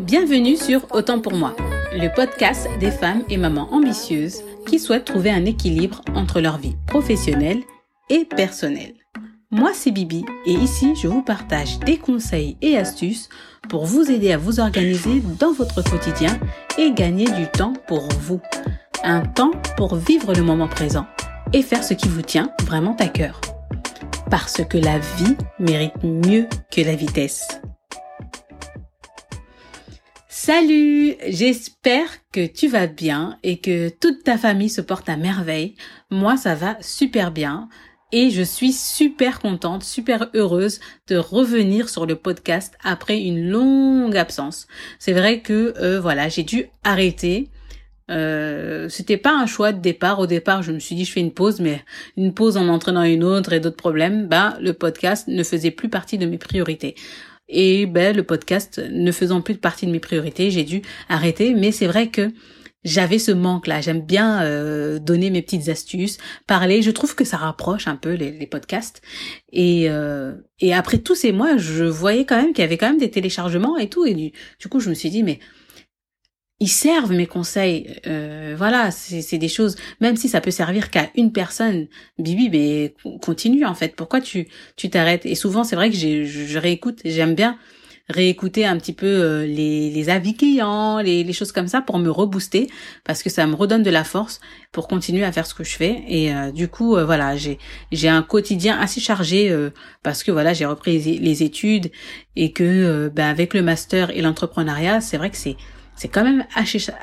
Bienvenue sur Autant pour moi, le podcast des femmes et mamans ambitieuses qui souhaitent trouver un équilibre entre leur vie professionnelle et personnelle. Moi, c'est Bibi et ici, je vous partage des conseils et astuces pour vous aider à vous organiser dans votre quotidien et gagner du temps pour vous. Un temps pour vivre le moment présent et faire ce qui vous tient vraiment à cœur. Parce que la vie mérite mieux que la vitesse. Salut, j'espère que tu vas bien et que toute ta famille se porte à merveille. Moi, ça va super bien et je suis super contente, super heureuse de revenir sur le podcast après une longue absence. C'est vrai que euh, voilà, j'ai dû arrêter. Euh, c'était pas un choix de départ. Au départ, je me suis dit je fais une pause, mais une pause en entraînant une autre et d'autres problèmes, bah le podcast ne faisait plus partie de mes priorités. Et ben le podcast ne faisant plus partie de mes priorités, j'ai dû arrêter. Mais c'est vrai que j'avais ce manque-là. J'aime bien euh, donner mes petites astuces, parler. Je trouve que ça rapproche un peu les, podcasts. Et, euh, et après tous ces mois, je voyais quand même qu'il y avait quand même des téléchargements et tout. Et du, du coup, je me suis dit, mais ils servent mes conseils. Euh, voilà, c'est des choses, même si ça peut servir qu'à une personne, Bibi, mais continue en fait. Pourquoi tu tu t'arrêtes? Et souvent, c'est vrai que je, je réécoute, j'aime bien réécouter un petit peu euh, les, les avis clients, les, choses comme ça pour me rebooster parce que ça me redonne de la force pour continuer à faire ce que je fais et euh, du coup voilà j'ai j'ai un quotidien assez chargé parce que voilà j'ai repris les, études et que ben, avec le master et l'entrepreneuriat c'est vrai que c'est c'est quand même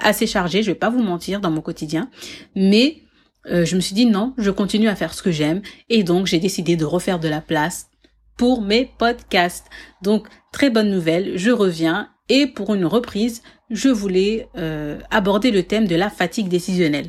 assez chargé, je vais pas vous mentir, dans mon quotidien. Mais euh, je me suis dit non, je continue à faire ce que j'aime. Et donc, j'ai décidé de refaire de la place pour mes podcasts. Donc, très bonne nouvelle, je reviens. Et pour une reprise, je voulais euh, aborder le thème de la fatigue décisionnelle.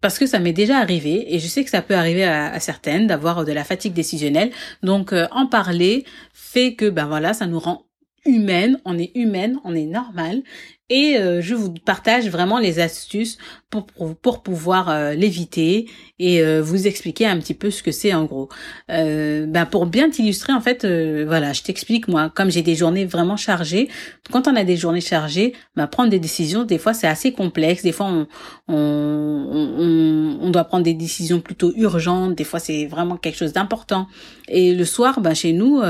Parce que ça m'est déjà arrivé, et je sais que ça peut arriver à, certaines d'avoir de la fatigue décisionnelle. Donc, euh, en parler fait que, ben voilà, ça nous rend humaine, on est humaine, on est normal et euh, je vous partage vraiment les astuces pour, pour, pouvoir euh, l'éviter et euh, vous expliquer un petit peu ce que c'est en gros. ben pour bien t'illustrer en fait, voilà, je t'explique moi, comme j'ai des journées vraiment chargées, quand on a des journées chargées, ben, prendre des décisions, des fois c'est assez complexe, des fois on, on, on, doit prendre des décisions plutôt urgentes, des fois c'est vraiment quelque chose d'important. Et le soir, ben, chez nous,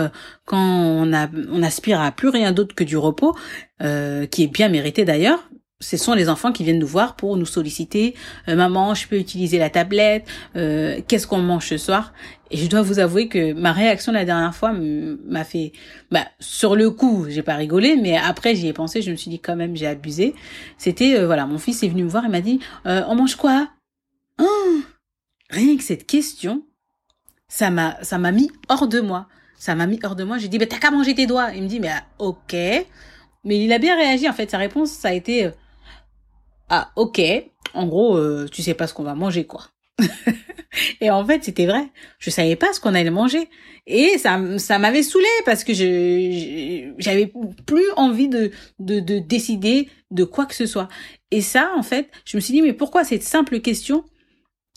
quand on, a, on aspire à plus rien d'autre que du repos, euh, qui est bien mérité d'ailleurs. Ce sont les enfants qui viennent nous voir pour nous solliciter. Euh, maman, je peux utiliser la tablette. Euh, qu'est-ce qu'on mange ce soir? Et je dois vous avouer que ma réaction la dernière fois m'a fait, bah, sur le coup, j'ai pas rigolé, mais après j'y ai pensé. Je me suis dit quand même, j'ai abusé. C'était voilà, mon fils est venu me voir et m'a dit, on mange quoi? Oh Rien que cette question, ça m'a ça m'a mis hors de moi. Ça m'a mis hors de moi. J'ai dit, mais t'as qu'à manger tes doigts. Il me dit, mais ah, ok. Mais il a bien réagi. En fait, sa réponse, ça a été, euh, ah, ok. En gros, euh, tu sais pas ce qu'on va manger, quoi. et en fait, c'était vrai. Je savais pas ce qu'on allait manger. Et ça, m'avait saoulé parce que je, j'avais plus envie de, de, de décider de quoi que ce soit. Et ça, en fait, je me suis dit, mais pourquoi cette simple question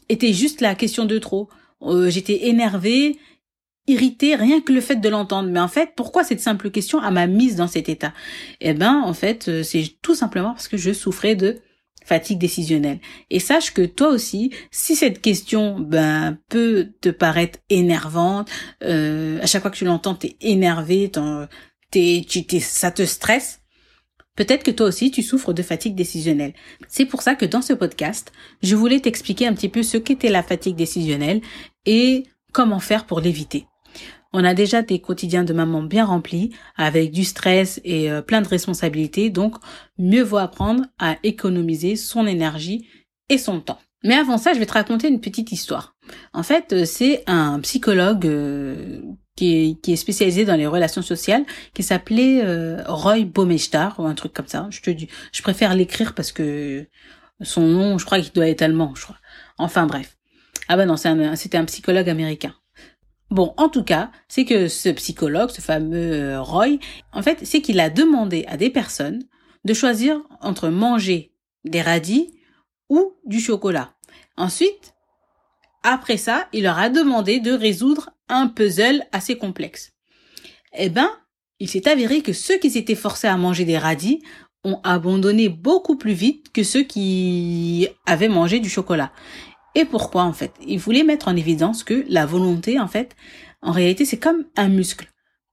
était juste la question de trop? Euh, j'étais énervée, irrité rien que le fait de l'entendre. Mais en fait, pourquoi cette simple question m'a mise dans cet état? Eh ben, en fait, euh, c'est tout simplement parce que je souffrais de fatigue décisionnelle. Et sache que toi aussi, si cette question ben peut te paraître énervante, euh, à chaque fois que tu l'entends, t'es énervé, t'es, tu, ça te stresse. Peut-être que toi aussi tu souffres de fatigue décisionnelle. C'est pour ça que dans ce podcast, je voulais t'expliquer un petit peu ce qu'était la fatigue décisionnelle et comment faire pour l'éviter. On a déjà des quotidiens de maman bien remplis, avec du stress et euh, plein de responsabilités, donc mieux vaut apprendre à économiser son énergie et son temps. Mais avant ça, je vais te raconter une petite histoire. En fait, euh, c'est un psychologue euh, qui, est, spécialisé dans les relations sociales, qui s'appelait Roy Baumeister ou un truc comme ça. Je te dis, je préfère l'écrire parce que son nom, je crois qu'il doit être allemand, je crois. Enfin bref. Ah ben non, c'était un psychologue américain. Bon, en tout cas, c'est que ce psychologue, ce fameux euh, Roy, en fait, c'est qu'il a demandé à des personnes de choisir entre manger des radis ou du chocolat. Ensuite, après ça, il leur a demandé de résoudre un puzzle assez complexe. Eh ben, il s'est avéré que ceux qui s'étaient forcés à manger des radis ont abandonné beaucoup plus vite que ceux qui avaient mangé du chocolat. Et pourquoi en fait? Il voulait mettre en évidence que la volonté en fait, en réalité c'est comme un muscle.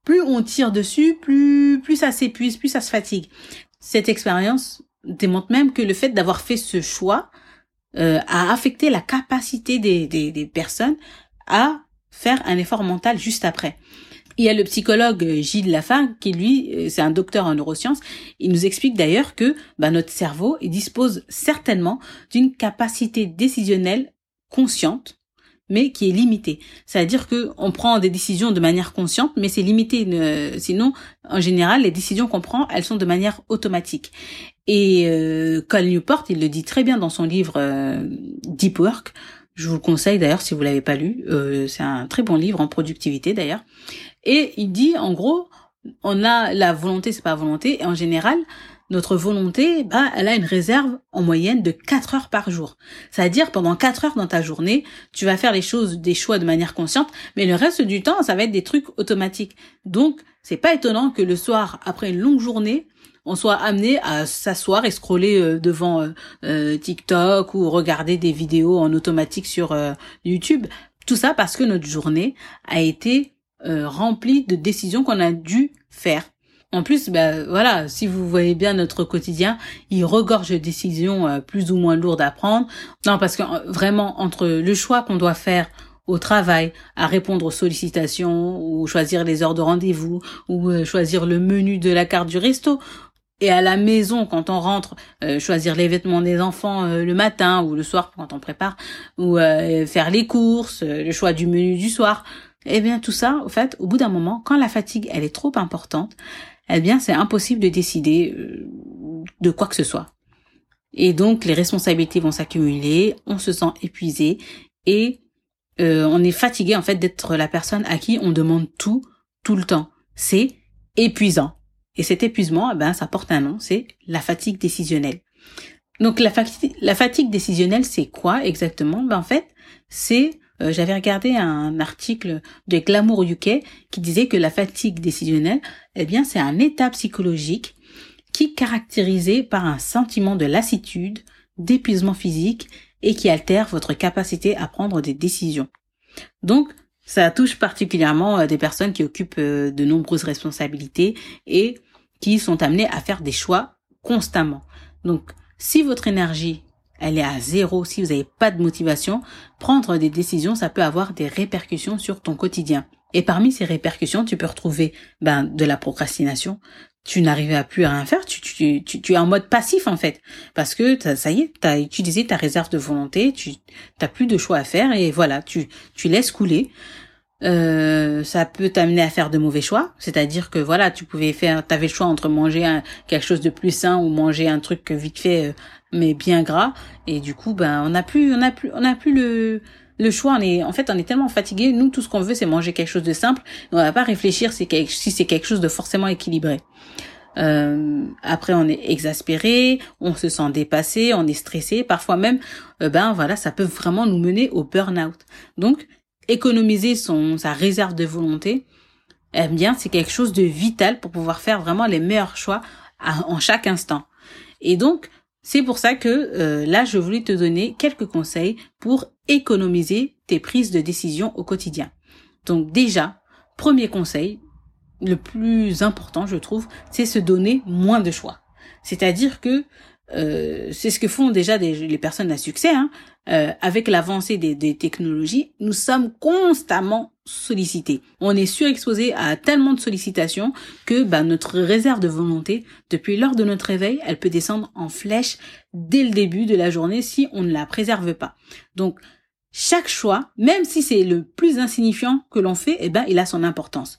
Plus on tire dessus, plus plus ça s'épuise, plus ça se fatigue. Cette expérience démontre même que le fait d'avoir fait ce choix euh, a affecté la capacité des, des, des personnes à faire un effort mental juste après. Il y a le psychologue euh, Gilles Lafin qui lui, euh, c'est un docteur en neurosciences. Il nous explique d'ailleurs que bah, notre cerveau il dispose certainement d'une capacité décisionnelle consciente, mais qui est limitée. C'est-à-dire que on prend des décisions de manière consciente, mais c'est limité. sinon, en général, les décisions qu'on prend, elles sont de manière automatique. Et euh, Newport, il le dit très bien dans son livre euh, Deep Work. Je vous le conseille d'ailleurs si vous l'avez pas lu. c'est un très bon livre en productivité d'ailleurs. Et il dit, en gros, on a la volonté, c'est pas volonté, et en général, notre volonté, bah, elle a une réserve en moyenne de 4 heures par jour. C'est-à-dire, pendant 4 heures dans ta journée, tu vas faire les choses, des choix de manière consciente, mais le reste du temps, ça va être des trucs automatiques. Donc, c'est pas étonnant que le soir, après une longue journée, on soit amené à s'asseoir et scroller euh, devant euh, euh, TikTok ou regarder des vidéos en automatique sur YouTube. Tout ça parce que notre journée a été euh, rempli de décisions qu'on a dû faire. En plus, ben voilà, si vous voyez bien notre quotidien, il regorge de décisions euh, plus ou moins lourdes à prendre. Non, parce que euh, vraiment, entre le choix qu'on doit faire au travail, à répondre aux sollicitations, ou choisir les heures de rendez-vous, ou choisir le menu de la carte du resto, et à la maison quand on rentre, choisir les vêtements des enfants le matin ou le soir quand on prépare, ou faire les courses, le choix du menu du soir. Eh bien, tout ça, au fait, au bout d'un moment, quand la fatigue, elle est trop importante, eh bien, c'est impossible de décider euh, de quoi que ce soit. Et donc, les responsabilités vont s'accumuler, on se sent épuisé et euh, on est fatigué, en fait, d'être la personne à qui on demande tout, tout le temps. C'est épuisant. Et cet épuisement, eh ben, ça porte un nom, c'est la fatigue décisionnelle. Donc, la, fatigue, la fatigue décisionnelle, c'est quoi exactement? Ben, en fait, c'est euh, j'avais regardé un article de Glamour UK qui disait que la fatigue décisionnelle, eh bien, c'est un état psychologique qui est caractérisé par un sentiment de lassitude, d'épuisement physique et qui altère votre capacité à prendre des décisions. Donc, ça touche particulièrement euh, des personnes qui occupent euh, de nombreuses responsabilités et qui sont amenées à faire des choix constamment. Donc, si votre énergie elle est à zéro, si vous n'avez pas de motivation, prendre des décisions, ça peut avoir des répercussions sur ton quotidien. Et parmi ces répercussions, tu peux retrouver ben, de la procrastination. Tu n'arrives plus à rien faire, tu, tu, tu, tu, es en mode passif en fait. Parce que ça y est, tu as utilisé ta réserve de volonté, tu n'as plus de choix à faire et voilà, tu, tu laisses couler. Euh, ça peut t'amener à faire de mauvais choix, c'est-à-dire que voilà, tu pouvais faire, t'avais le choix entre manger un, quelque chose de plus sain ou manger un truc vite fait euh, mais bien gras, et du coup ben on n'a plus, on a plus, on a plus le le choix. On est, en fait, on est tellement fatigué. Nous, tout ce qu'on veut, c'est manger quelque chose de simple. On va pas réfléchir si c'est quelque chose de forcément équilibré. Euh, après, on est exaspéré, on se sent dépassé, on est stressé. Parfois même, ben voilà, ça peut vraiment nous mener au burn-out. Donc, économiser son sa réserve de volonté, eh bien, c'est quelque chose de vital pour pouvoir faire vraiment les meilleurs choix en chaque instant. Et donc, c'est pour ça que euh, là, je voulais te donner quelques conseils pour économiser tes prises de décision au quotidien. Donc déjà, premier conseil, le plus important, je trouve, c'est se donner moins de choix. C'est-à-dire que euh, c'est ce que font déjà les personnes à succès. Hein. Euh, avec l'avancée des, des, technologies, nous sommes constamment sollicités. On est surexposé à tellement de sollicitations que bah, notre réserve de volonté, depuis l'heure de notre réveil, elle peut descendre en flèche dès le début de la journée si on ne la préserve pas. Donc chaque choix, même si c'est le plus insignifiant que l'on fait, eh ben il a son importance.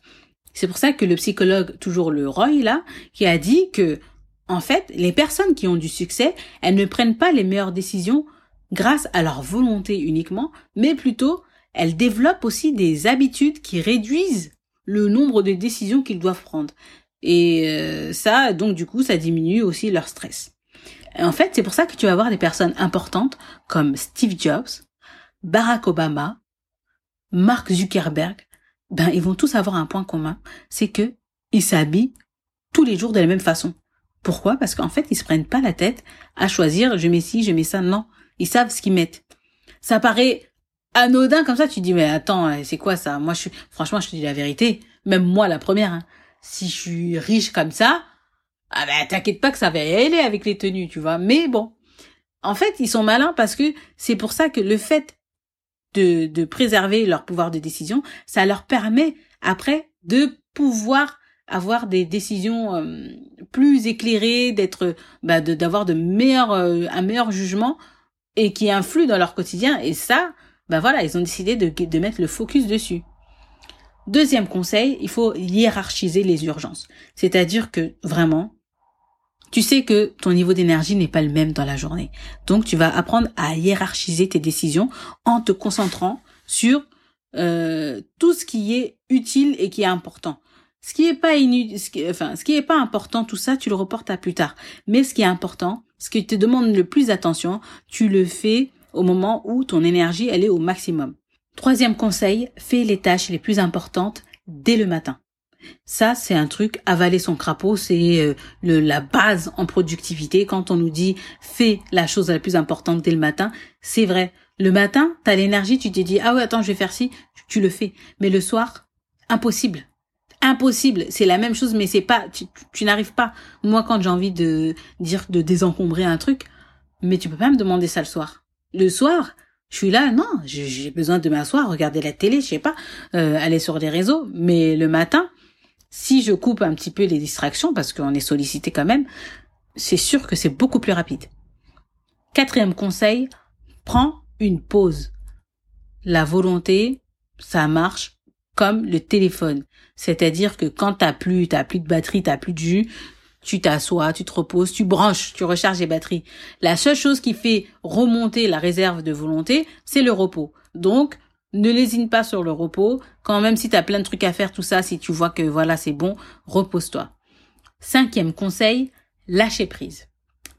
C'est pour ça que le psychologue, toujours le Roy là, qui a dit que en fait, les personnes qui ont du succès, elles ne prennent pas les meilleures décisions grâce à leur volonté uniquement, mais plutôt elles développent aussi des habitudes qui réduisent le nombre de décisions qu'ils doivent prendre. Et euh, ça, donc du coup, ça diminue aussi leur stress. en fait, c'est pour ça que tu vas voir des personnes importantes comme Steve Jobs, Barack Obama, Mark Zuckerberg. Ben, ils vont tous avoir un point commun, c'est que ils s'habillent tous les jours de la même façon. Pourquoi? Parce qu'en fait, ils se prennent pas la tête à choisir je mets ci, je mets ça. Non, ils savent ce qu'ils mettent. Ça paraît anodin comme ça, tu dis mais attends, euh, c'est quoi ça? Moi je suis franchement, je te dis la vérité, même moi la première hein. si je suis riche comme ça, ah ben t'inquiète pas que ça va y aller avec les tenues, tu vois. Mais bon, en fait, ils sont malins parce que c'est pour ça que le fait de, de préserver leur pouvoir de décision, ça leur permet après de pouvoir avoir des décisions euh, plus éclairées, d'être, bah, d'avoir de, meilleurs, euh, un meilleur jugement et qui influent dans leur quotidien. Et ça, bah voilà, ils ont décidé de, de mettre le focus dessus. Deuxième conseil, il faut hiérarchiser les urgences. C'est-à-dire que vraiment, tu sais que ton niveau d'énergie n'est pas le même dans la journée. Donc tu vas apprendre à hiérarchiser tes décisions en te concentrant sur euh, tout ce qui est utile et qui est important. Ce qui est pas inutile, enfin, ce qui est pas important, tout ça, tu le reportes à plus tard. Mais ce qui est important, ce qui te demande le plus d'attention, tu le fais au moment où ton énergie, elle est au maximum. Troisième conseil, fais les tâches les plus importantes dès le matin. Ça, c'est un truc, avaler son crapaud, c'est euh, la base en productivité. Quand on nous dit fais la chose la plus importante dès le matin, c'est vrai. Le matin, t'as l'énergie, tu te dis ah ouais attends je vais faire ci, tu le fais. Mais le soir, impossible, impossible. C'est la même chose, mais c'est pas, tu, n'arrives pas. Moi, quand j'ai envie de dire de désencombrer un truc, mais tu peux pas me demander ça le soir. Le soir, je suis là, non, j'ai besoin de m'asseoir, regarder la télé, je sais pas, euh, aller sur les réseaux. Mais le matin, si je coupe un petit peu les distractions, parce qu'on est sollicité quand même, c'est sûr que c'est beaucoup plus rapide. Quatrième conseil, prends une pause. La volonté, ça marche comme le téléphone. C'est-à-dire que quand t'as plus, t'as plus de batterie, t'as plus de jus, tu t'assois, tu te reposes, tu branches, tu recharges les batteries. La seule chose qui fait remonter la réserve de volonté, c'est le repos. Donc, ne lésine pas sur le repos. Quand même si tu as plein de trucs à faire, tout ça, si tu vois que voilà, c'est bon, repose-toi. Cinquième conseil, lâcher prise.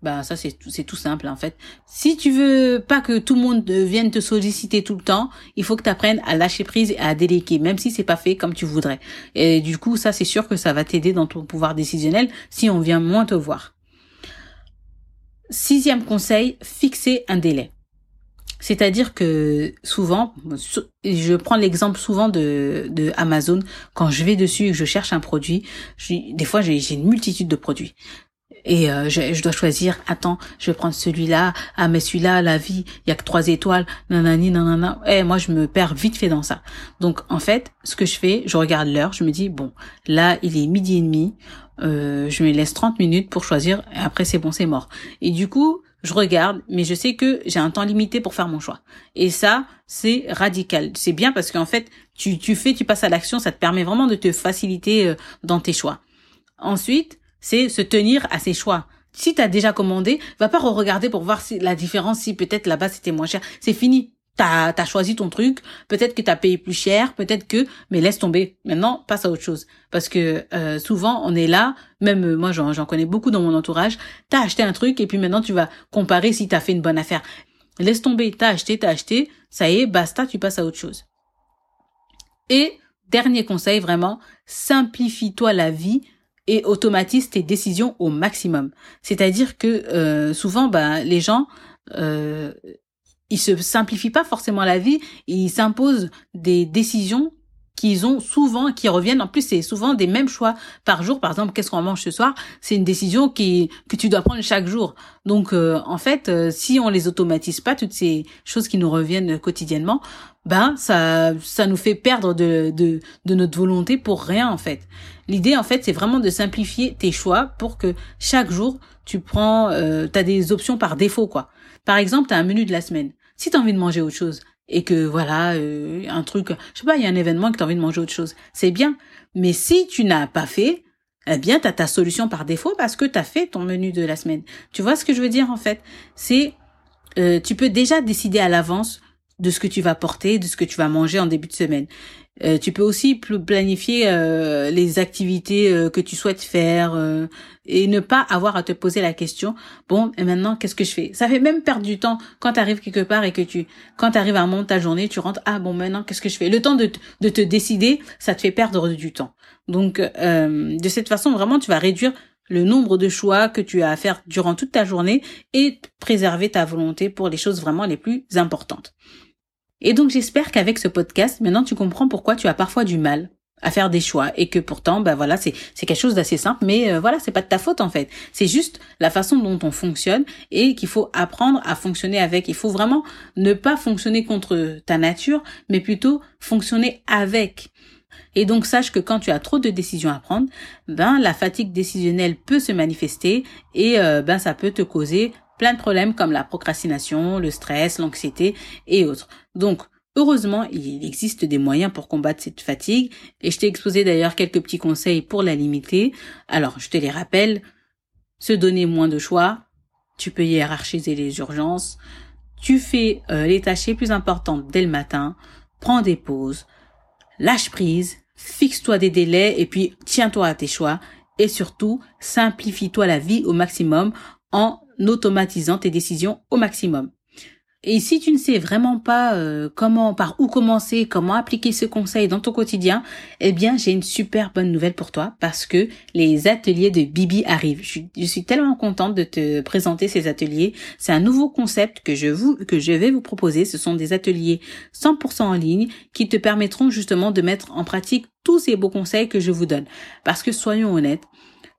Bah ça c'est tout, c'est tout simple en fait. Si tu veux pas que tout le monde vienne te solliciter tout le temps, il faut que tu apprennes à lâcher prise et à déléguer, même si c'est pas fait comme tu voudrais. Et du coup, ça c'est sûr que ça va t'aider dans ton pouvoir décisionnel si on vient moins te voir. Sixième conseil, fixer un délai. C'est-à-dire que souvent, je prends l'exemple souvent de, de Amazon, quand je vais dessus et que je cherche un produit, des fois j'ai une multitude de produits. Et euh, je, dois choisir, attends, je vais prendre celui-là, ah mais celui-là, la vie, il y a que trois étoiles, nanani, nanana. Eh, moi je me perds vite fait dans ça. Donc en fait, ce que je fais, je regarde l'heure, je me dis, bon, là il est midi et demi, euh, je me laisse 30 minutes pour choisir, et après c'est bon, c'est mort. Et du coup, je regarde, mais je sais que j'ai un temps limité pour faire mon choix. Et ça, c'est radical. C'est bien parce qu'en fait, tu, tu fais, tu passes à l'action, ça te permet vraiment de te faciliter euh, dans tes choix. Ensuite, c'est se tenir à ses choix. Si tu as déjà commandé, va pas re-regarder pour voir si la différence, si peut-être là-bas c'était moins cher. C'est fini t'as as choisi ton truc, peut-être que t'as payé plus cher, peut-être que, mais laisse tomber. Maintenant, passe à autre chose, parce que euh, souvent on est là, même euh, moi j'en connais beaucoup dans mon entourage. T'as acheté un truc et puis maintenant tu vas comparer si t'as fait une bonne affaire. Laisse tomber, t'as acheté, t'as acheté, ça y est, basta, tu passes à autre chose. Et dernier conseil, vraiment, simplifie-toi la vie et automatise tes décisions au maximum. C'est-à-dire que euh, souvent, bah, les gens euh, ils se simplifient pas forcément la vie, ils s'imposent des décisions qu'ils ont souvent, qui reviennent. En plus, c'est souvent des mêmes choix par jour. Par exemple, qu'est-ce qu'on mange ce soir? C'est une décision qui que tu dois prendre chaque jour. Donc, euh, en fait, euh, si on les automatise pas, toutes ces choses qui nous reviennent quotidiennement, ben ça ça nous fait perdre de de, de notre volonté pour rien en fait. L'idée en fait, c'est vraiment de simplifier tes choix pour que chaque jour tu prends, euh, as des options par défaut quoi. Par exemple, tu as un menu de la semaine. Si tu as envie de manger autre chose et que voilà, euh, un truc, je sais pas, il y a un événement que tu as envie de manger autre chose, c'est bien. Mais si tu n'as pas fait, eh bien, tu as ta solution par défaut parce que tu as fait ton menu de la semaine. Tu vois ce que je veux dire en fait? C'est euh, tu peux déjà décider à l'avance de ce que tu vas porter, de ce que tu vas manger en début de semaine. Euh, tu peux aussi planifier euh, les activités euh, que tu souhaites faire et ne pas avoir à te poser la question bon maintenant qu'est-ce que je fais? Ça fait même perdre du temps quand tu arrives quelque part et que tu quand tu arrives à un moment de ta journée tu rentres ah bon maintenant qu'est-ce que je fais? Le temps de te décider ça te fait perdre du temps. Donc de cette façon vraiment tu vas réduire le nombre de choix que tu as à faire durant toute ta journée et préserver ta volonté pour les choses vraiment les plus importantes. Et donc j'espère qu'avec ce podcast, maintenant tu comprends pourquoi tu as parfois du mal à faire des choix et que pourtant ben voilà c'est c'est quelque chose d'assez simple mais euh, voilà c'est pas de ta faute en fait. C'est juste la façon dont on fonctionne et qu'il faut apprendre à fonctionner avec. Il faut vraiment ne pas fonctionner contre ta nature mais plutôt fonctionner avec. Et donc sache que quand tu as trop de décisions à prendre, ben la fatigue décisionnelle peut se manifester et euh, ben ça peut te causer plein de problèmes comme la procrastination, le stress, l'anxiété et autres. Donc Heureusement, il existe des moyens pour combattre cette fatigue et je t'ai exposé d'ailleurs quelques petits conseils pour la limiter. Alors, je te les rappelle. Se donner moins de choix. Tu peux hiérarchiser les urgences. Tu fais euh, les tâches les plus importantes dès le matin. Prends des pauses lâche prise, fixe-toi des délais et puis tiens-toi à tes choix et surtout simplifie-toi la vie au maximum en automatisant tes décisions au maximum. Et si tu ne sais vraiment pas euh, comment, par où commencer, comment appliquer ce conseil dans ton quotidien, eh bien, j'ai une super bonne nouvelle pour toi parce que les ateliers de Bibi arrivent. Je suis, tellement contente de te présenter ces ateliers. C'est un nouveau concept que je vous, que je vais vous proposer. Ce sont des ateliers 100% en ligne qui te permettront justement de mettre en pratique tous ces beaux conseils que je vous donne. Parce que soyons honnêtes,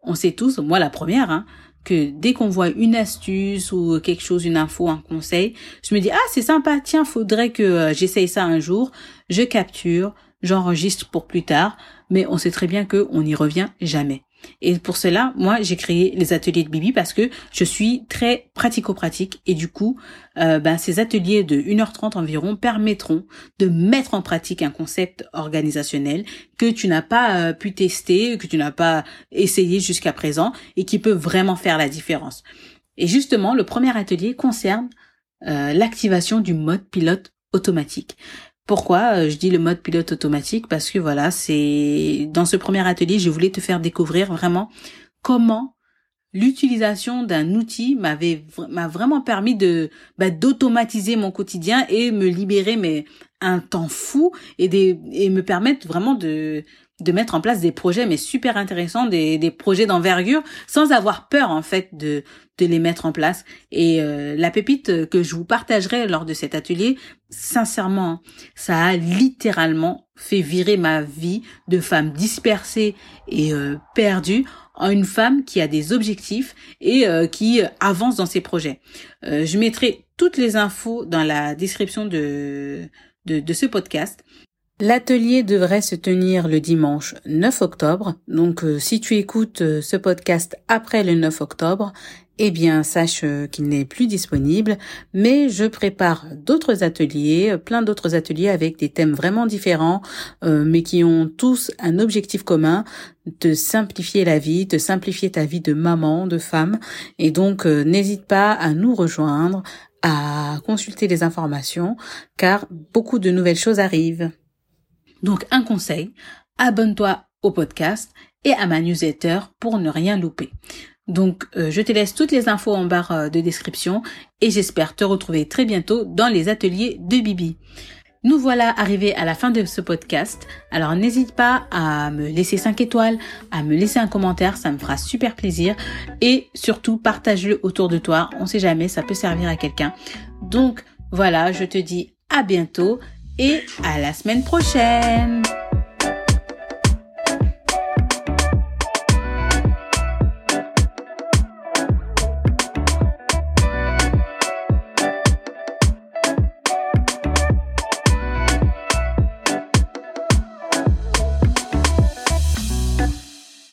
on sait tous, moi la première, hein, que dès qu'on voit une astuce ou quelque chose, une info, un conseil, je me dis ah c'est sympa, tiens, faudrait que euh, j'essaye ça un jour, je capture, j'enregistre pour plus tard, mais on sait très bien que on n'y revient jamais. Et pour cela, moi, j'ai créé les ateliers de Bibi parce que je suis très pratico-pratique et du coup, euh, ben, ces ateliers de 1h30 environ permettront de mettre en pratique un concept organisationnel que tu n'as pas euh, pu tester, que tu n'as pas essayé jusqu'à présent et qui peut vraiment faire la différence. Et justement, le premier atelier concerne euh, l'activation du mode pilote automatique. Pourquoi euh, je dis le mode pilote automatique? Parce que voilà, c'est dans ce premier atelier, je voulais te faire découvrir vraiment comment l'utilisation d'un outil m'avait m'a vraiment permis de bah, d'automatiser mon quotidien et me libérer mais un temps fou et des et me permettre vraiment de de mettre en place des projets mais super intéressants, des, des projets d'envergure, sans avoir peur en fait de de les mettre en place. Et euh, la pépite que je vous partagerai lors de cet atelier, sincèrement, ça a littéralement fait virer ma vie de femme dispersée et euh, perdue une femme qui a des objectifs et euh, qui avance dans ses projets. je mettrai toutes les infos dans la description de, de, ce podcast. L'atelier devrait se tenir le dimanche 9 octobre. Donc euh, si tu écoutes euh, ce podcast après le 9 octobre, eh bien sache euh, qu'il n'est plus disponible, mais je prépare d'autres ateliers, plein d'autres ateliers avec des thèmes vraiment différents, mais qui ont tous un objectif commun, de simplifier la vie, de simplifier ta vie de maman, de femme. Et donc n'hésite pas à nous rejoindre, à consulter les informations, car beaucoup de nouvelles choses arrivent. Donc un conseil, abonne-toi au podcast et à ma newsletter pour ne rien louper. Donc euh, je te laisse toutes les infos en barre euh, de description et j'espère te retrouver très bientôt dans les ateliers de Bibi. Nous voilà arrivés à la fin de ce podcast. Alors n'hésite pas à me laisser 5 étoiles, à me laisser un commentaire, ça me fera super plaisir. Et surtout, partage-le autour de toi. On sait jamais, ça peut servir à quelqu'un. Donc voilà, je te dis à bientôt et à la semaine prochaine